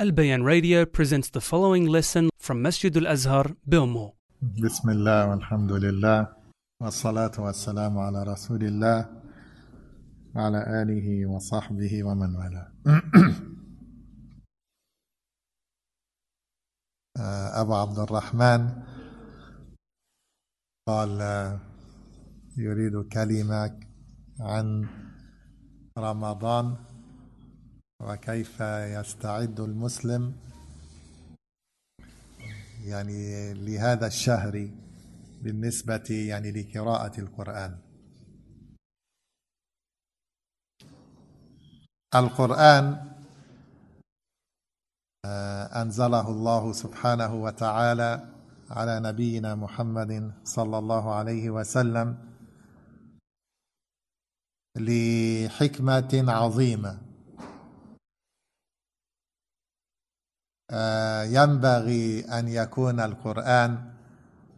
Al Bayan Radio presents the following lesson from Masjid Al Azhar, Bilmo. بسم الله والحمد لله والصلاة والسلام على رسول الله وعلى آله وصحبه ومن والاه أبو عبد الرحمن قال يريد كلمة عن رمضان وكيف يستعد المسلم يعني لهذا الشهر بالنسبة يعني لقراءة القرآن؟ القرآن آه، أنزله الله سبحانه وتعالى على نبينا محمد صلى الله عليه وسلم لحكمة عظيمة آه، ينبغي أن يكون القرآن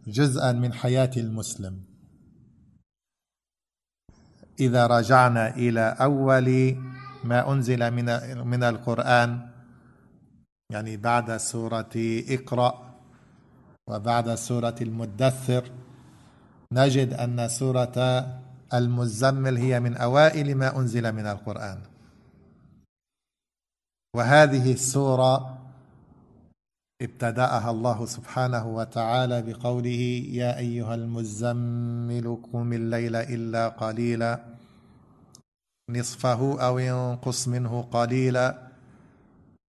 جزءا من حياة المسلم. إذا رجعنا إلى أول ما أنزل من من القرآن يعني بعد سورة اقرأ وبعد سورة المدثر نجد أن سورة المزمل هي من أوائل ما أنزل من القرآن. وهذه السورة ابتدأها الله سبحانه وتعالى بقوله يا أيها المزمل قم الليل إلا قليلا نصفه أو ينقص منه قليلا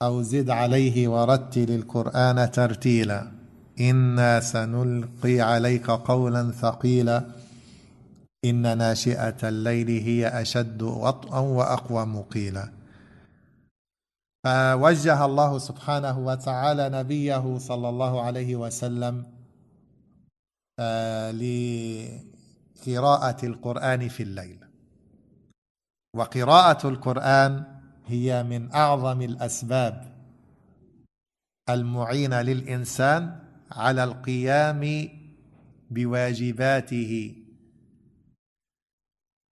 أو زد عليه ورتل القرآن ترتيلا. إنا سنلقي عليك قولا ثقيلا إن ناشئة الليل هي أشد وطئا وأقوم قيلا فوجه الله سبحانه وتعالى نبيه صلى الله عليه وسلم آه، لقراءة القرآن في الليل. وقراءة القرآن هي من أعظم الأسباب المعينة للإنسان على القيام بواجباته.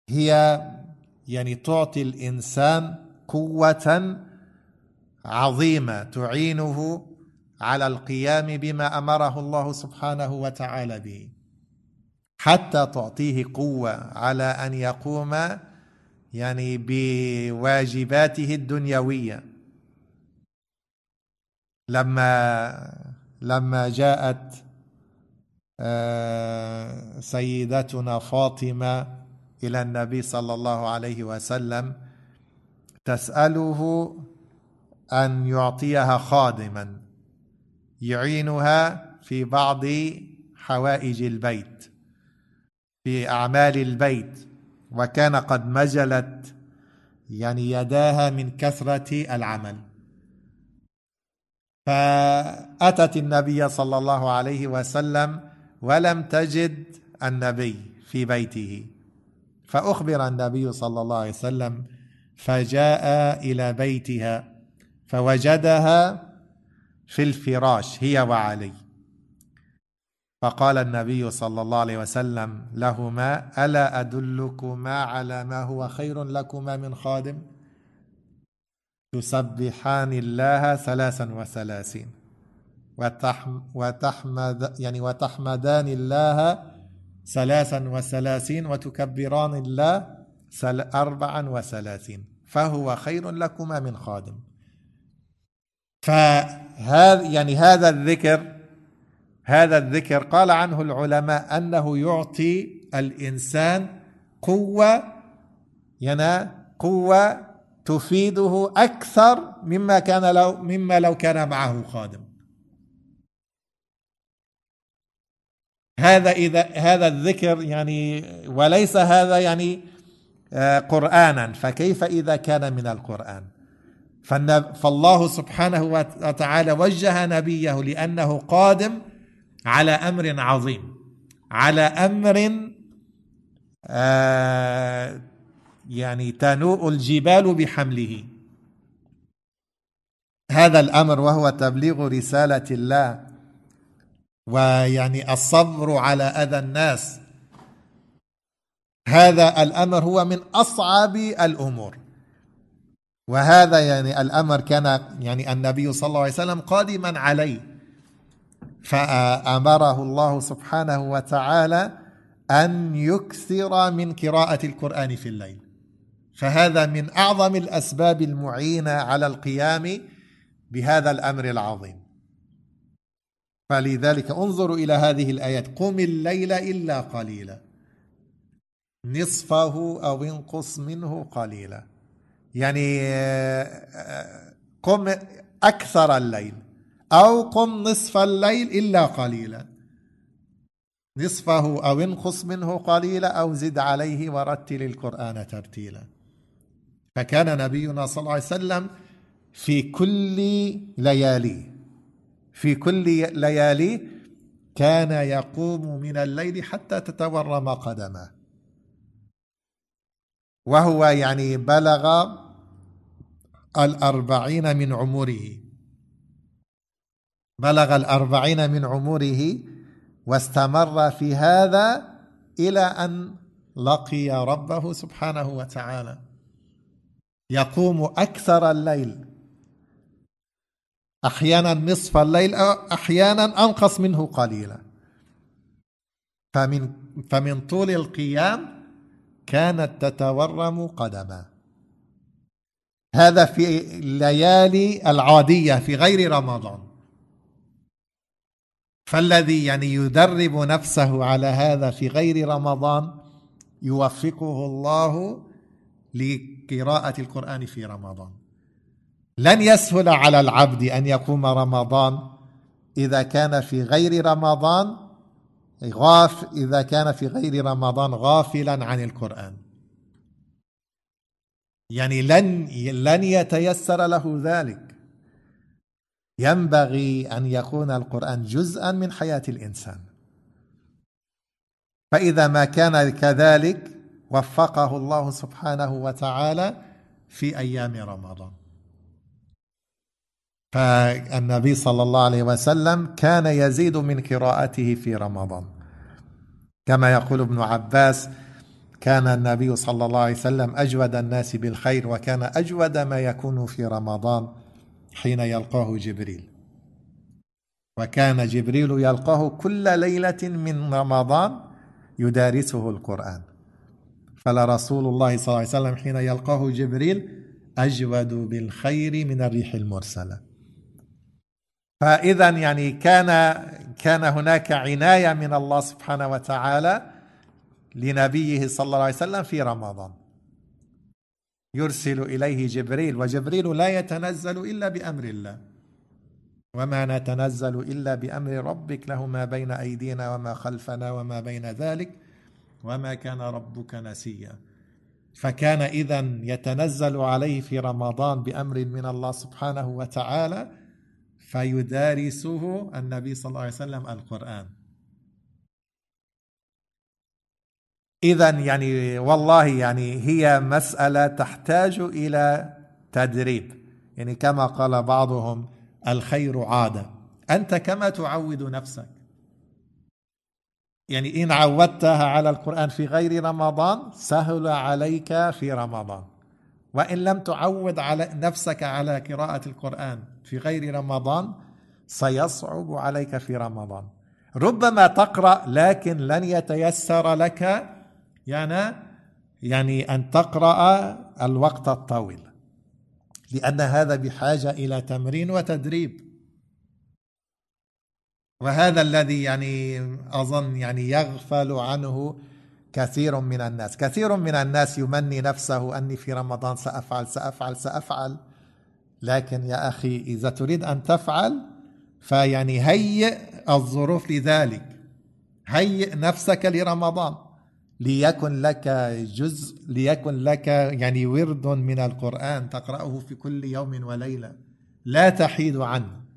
هي يعني تعطي الإنسان قوة عظيمة تعينه على القيام بما أمره الله سبحانه وتعالى به حتى تعطيه قوة على أن يقوم يعني بواجباته الدنيوية. لما لما جاءت آه، سيدتنا فاطمة إلى النبي صلى الله عليه وسلم تسأله أن يعطيها خادما يعينها في بعض حوائج البيت في أعمال البيت. وكان قد مجلت يعني يداها من كثرة العمل. فأتت النبي صلى الله عليه وسلم ولم تجد النبي في بيته. فأخبر النبي صلى الله عليه وسلم فجاء إلى بيتها. فوجدها في الفراش هي وعلي. فقال النبي صلى الله عليه وسلم لهما ألا أدلكما على ما هو خير لكما من خادم؟ تسبحان الله ثلاثا وثلاثين. وتحمد يعني وتحمدان الله ثلاثا وثلاثين وتكبران الله أربعا وثلاثين. فهو خير لكما من خادم. فهذا يعني هذا الذكر هذا الذكر قال عنه العلماء أنه يعطي الإنسان قوة ينا قوة تفيده أكثر مما كان لو مما لو كان معه خادم. هذا اذا هذا الذكر يعني وليس هذا يعني آه، قرانا فكيف إذا كان من القرآن؟ فالله سبحانه وتعالى وجه نبيه لأنه قادم على أمر عظيم. على أمر آه يعني تنوء الجبال بحمله. هذا الأمر وهو تبليغ رسالة الله ويعني الصبر على أذى الناس. هذا الأمر هو من أصعب الأمور. وهذا يعني الأمر كان يعني النبي صلى الله عليه وسلم قادما عليه. فأمره الله سبحانه وتعالى أن يكثر من قراءة القرآن في الليل. فهذا من أعظم الأسباب المعينة على القيام بهذا الأمر العظيم. فلذلك انظروا إلى هذه الآيات. قم الليل إلا قليلا. نصفه أو انقص منه قليلا. يعني قم أكثر الليل أو قم نصف الليل إلا قليلا. نصفه أو انقص منه قليلا أو زد عليه ورتل القرآن ترتيلا. فكان نبينا صلى الله عليه وسلم في كل ليالي في كل ليالي كان يقوم من الليل حتى تتورم قدمه. وهو يعني بلغ الأربعين من عمره. بلغ الأربعين من عمره واستمر في هذا إلى أن لقي ربه سبحانه وتعالى. يقوم أكثر الليل. أحيانا نصف الليل أحيانا أنقص منه قليلا. فمن فمن طول القيام كانت تتورم قدما. هذا في الليالي العادية في غير رمضان. فالذي يعني يدرب نفسه على هذا في غير رمضان يوفقه الله لقراءة القرآن في رمضان. لن يسهل على العبد أن يقوم رمضان إذا كان في غير رمضان غاف إذا كان في غير رمضان غافلا عن القرآن. يعني لن لن يتيسر له ذلك. ينبغي أن يكون القرآن جزءا من حياة الإنسان. فإذا ما كان كذلك وفقه الله سبحانه وتعالى في أيام رمضان. فالنبي صلى الله عليه وسلم كان يزيد من قراءته في رمضان. كما يقول ابن عباس كان النبي صلى الله عليه وسلم أجود الناس بالخير وكان أجود ما يكون في رمضان حين يلقاه جبريل. وكان جبريل يلقاه كل ليلة من رمضان يدارسه القرآن. فلرسول الله صلى الله عليه وسلم حين يلقاه جبريل أجود بالخير من الريح المرسلة. فإذا يعني كان كان هناك عناية من الله سبحانه وتعالى لنبيه صلى الله عليه وسلم في رمضان. يرسل إليه جبريل وجبريل لا يتنزل إلا بأمر الله. وما نتنزل إلا بأمر ربك له ما بين أيدينا وما خلفنا وما بين ذلك وما كان ربك نسيا. فكان اذا يتنزل عليه في رمضان بأمر من الله سبحانه وتعالى فيدارسه النبي صلى الله عليه وسلم القرآن. إذا يعني والله يعني هي مسألة تحتاج إلى تدريب. يعني كما قال بعضهم الخير عادة أنت كما تعود نفسك. يعني إن عودتها على القرآن في غير رمضان سهل عليك في رمضان. وإن لم تعود على نفسك على قراءة القرآن في غير رمضان سيصعب عليك في رمضان. ربما تقرأ لكن لن يتيسر لك يعني يعني أن تقرأ الوقت الطويل. لأن هذا بحاجة إلى تمرين وتدريب. وهذا الذي يعني أظن يعني يغفل عنه كثير من الناس كثير من الناس يمني نفسه أني في رمضان سأفعل سأفعل سأفعل. لكن يا أخي إذا تريد أن تفعل فيعني هيئ الظروف لذلك. هيئ نفسك لرمضان. ليكن لك جزء ليكن لك يعني ورد من القرآن تقرأه في كل يوم وليلة. لا تحيد عنه.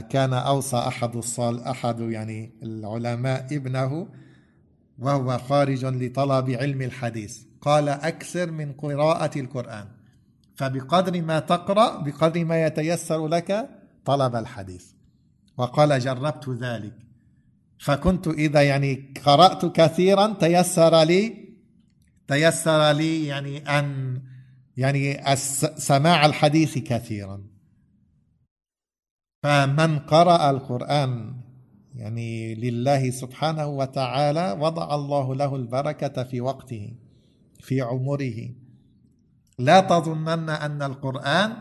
كان أوصى أحد الصال أحد يعني العلماء ابنه وهو خارج لطلب علم الحديث. قال أكثر من قراءة القرآن. فبقدر ما تقرأ بقدر ما يتيسر لك طلب الحديث. وقال جربت ذلك. فكنت إذا يعني قرأت كثيرا تيسر لي تيسر لي يعني أن يعني سماع الحديث كثيرا. فمن قرأ القرآن يعني لله سبحانه وتعالى وضع الله له البركة في وقته في عمره. لا تظنن أن القرآن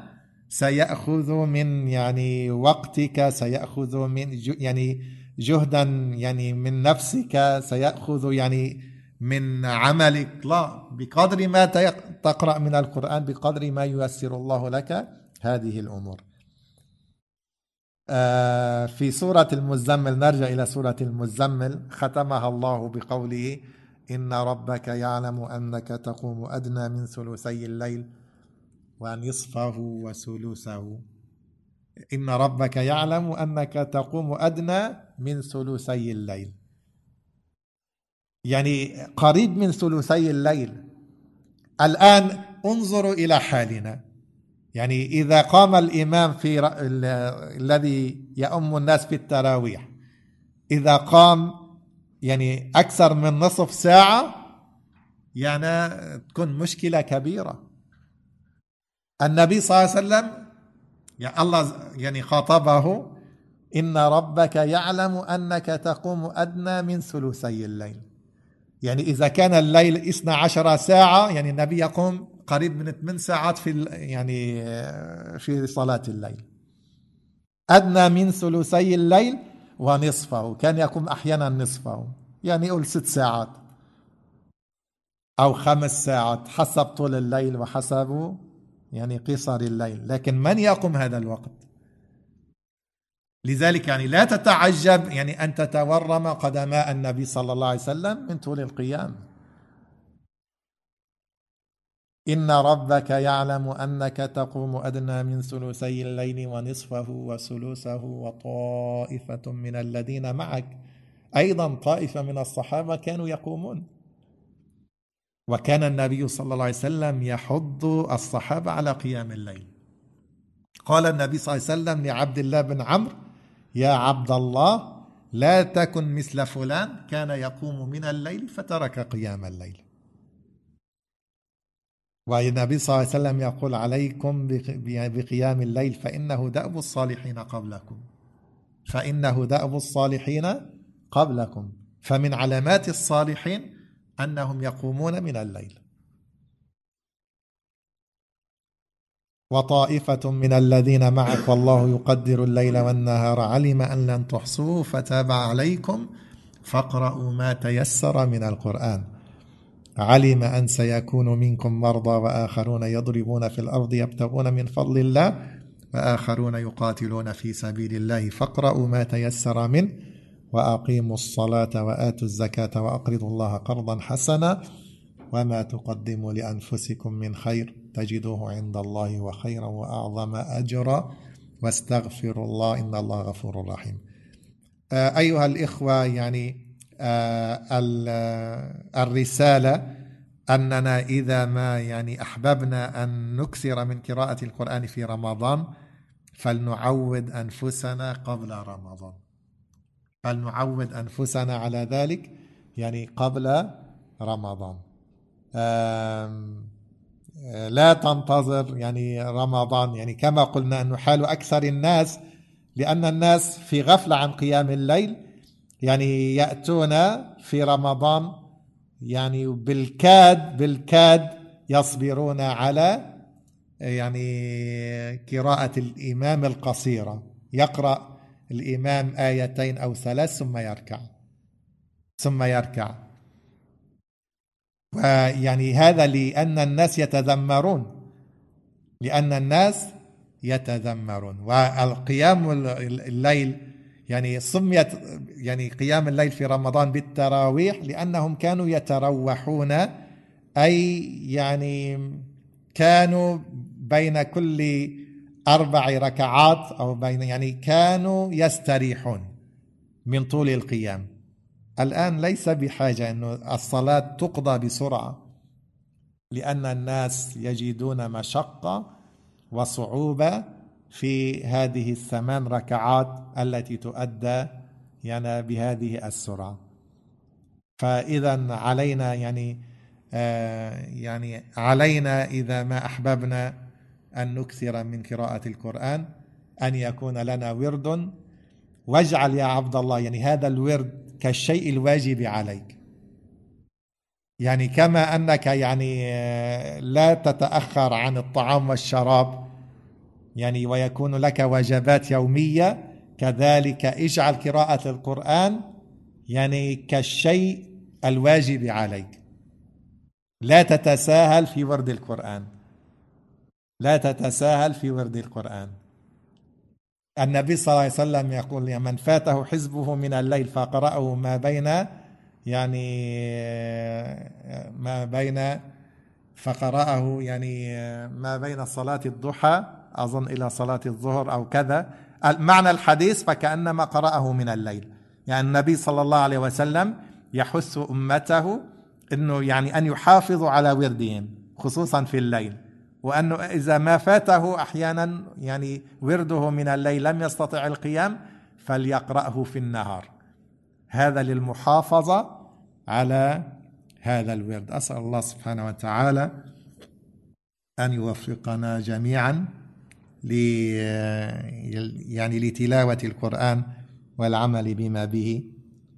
سيأخذ من يعني وقتك سيأخذ من يعني جهدا يعني من نفسك سيأخذ يعني من عملك. لا بقدر ما تقرأ من القرآن بقدر ما ييسر الله لك هذه الأمور. في سورة المزمل نرجع إلى سورة المزمل. ختمها الله بقوله إن ربك يعلم أنك تقوم أدنى من ثلثي الليل ونصفه وثلثه. إن ربك يعلم أنك تقوم أدنى من ثلثي الليل. يعني قريب من ثلثي الليل. الآن انظروا إلى حالنا. يعني إذا قام الإمام في الذي يؤم الناس في التراويح إذا قام يعني أكثر من نصف ساعة يعني تكون مشكلة كبيرة. النبي صلى الله عليه وسلم يعني الله يعني خاطبه إن ربك يعلم أنك تقوم أدنى من ثلثي الليل. يعني إذا كان الليل 12 ساعة يعني النبي يقوم قريب من 8 ساعات في يعني في صلاة الليل. أدنى من ثلثي الليل ونصفه كان يقوم أحيانا نصفه يعني يقول ست ساعات أو خمس ساعات حسب طول الليل وحسب يعني قصر الليل. لكن من يقوم هذا الوقت؟ لذلك يعني لا تتعجب يعني أن تتورم قدماء النبي صلى الله عليه وسلم من طول القيام. إن ربك يعلم أنك تقوم أدنى من ثلثي الليل ونصفه وثلثه وطائفة من الذين معك. أيضا طائفة من الصحابة كانوا يقومون. وكان النبي صلى الله عليه وسلم يحض الصحابة على قيام الليل. قال النبي صلى الله عليه وسلم لعبد الله بن عمرو يا عبد الله لا تكن مثل فلان كان يقوم من الليل فترك قيام الليل. والنبي صلى الله عليه وسلم يقول عليكم بقيام الليل فإنه دأب الصالحين قبلكم. فإنه دأب الصالحين قبلكم. فمن علامات الصالحين أنهم يقومون من الليل. وطائفة من الذين معك والله يقدر الليل والنهار علم أن لن تحصوه فتاب عليكم فاقرأوا ما تيسر من القرآن. علم أن سيكون منكم مرضى وآخرون يضربون في الأرض يبتغون من فضل الله وآخرون يقاتلون في سبيل الله فاقرأوا ما تيسر منه وأقيموا الصلاة وآتوا الزكاة وأقرضوا الله قرضا حسنا وما تقدموا لأنفسكم من خير تجدوه عند الله وخيرا وأعظم أجرا واستغفروا الله إن الله غفور رحيم. آه، أيها الإخوة يعني الرسالة أننا إذا ما يعني أحببنا أن نكثر من قراءة القرآن في رمضان فلنعود أنفسنا قبل رمضان. فلنعود أنفسنا على ذلك يعني قبل رمضان. لا تنتظر يعني رمضان. يعني كما قلنا أنه حال أكثر الناس لأن الناس في غفلة عن قيام الليل يعني يأتون في رمضان يعني بالكاد بالكاد يصبرون على يعني قراءة الإمام القصيرة. يقرأ الإمام آيتين أو ثلاث ثم يركع. ثم يركع. ويعني هذا لأن الناس يتذمرون. لأن الناس يتذمرون. والقيام الليل يعني سميت يعني قيام الليل في رمضان بالتراويح لأنهم كانوا يتروحون أي يعني كانوا بين كل أربع ركعات أو بين يعني كانوا يستريحون من طول القيام. الآن ليس بحاجة أن الصلاة تقضى بسرعة لأن الناس يجدون مشقة وصعوبة في هذه الثمان ركعات التي تؤدى يعني بهذه السرعة. فإذا علينا يعني آه، يعني علينا إذا ما أحببنا أن نكثر من قراءة القرآن أن يكون لنا ورد. واجعل يا عبد الله يعني هذا الورد كالشيء الواجب عليك. يعني كما أنك يعني آه، لا تتأخر عن الطعام والشراب يعني ويكون لك وجبات يومية كذلك اجعل قراءة القرآن يعني كالشيء الواجب عليك. لا تتساهل في ورد القرآن. لا تتساهل في ورد القرآن. النبي صلى الله عليه وسلم يقول من فاته حزبه من الليل فقرأه ما بين يعني ما بين فقرأه يعني ما بين صلاة الضحى أظن إلى صلاة الظهر أو كذا. معنى الحديث فكأنما قرأه من الليل. يعني النبي صلى الله عليه وسلم يحث أمته أنه يعني أن يحافظوا على وردهم خصوصا في الليل. وأنه إذا ما فاته أحيانا يعني ورده من الليل لم يستطع القيام فليقرأه في النهار. هذا للمحافظة على هذا الورد. أسأل الله سبحانه وتعالى أن يوفقنا جميعا. يعني لتلاوة القرآن والعمل بما به.